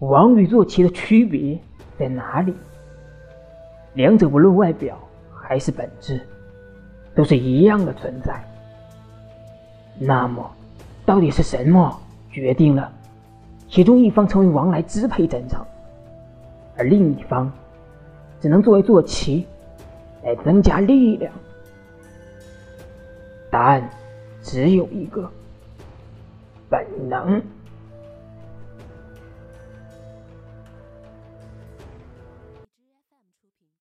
王与坐骑的区别在哪里？两者不论外表还是本质都是一样的存在。那么到底是什么决定了？其中一方成为王来支配战场而另一方只能作为坐骑来增加力量。答案只有一个本能。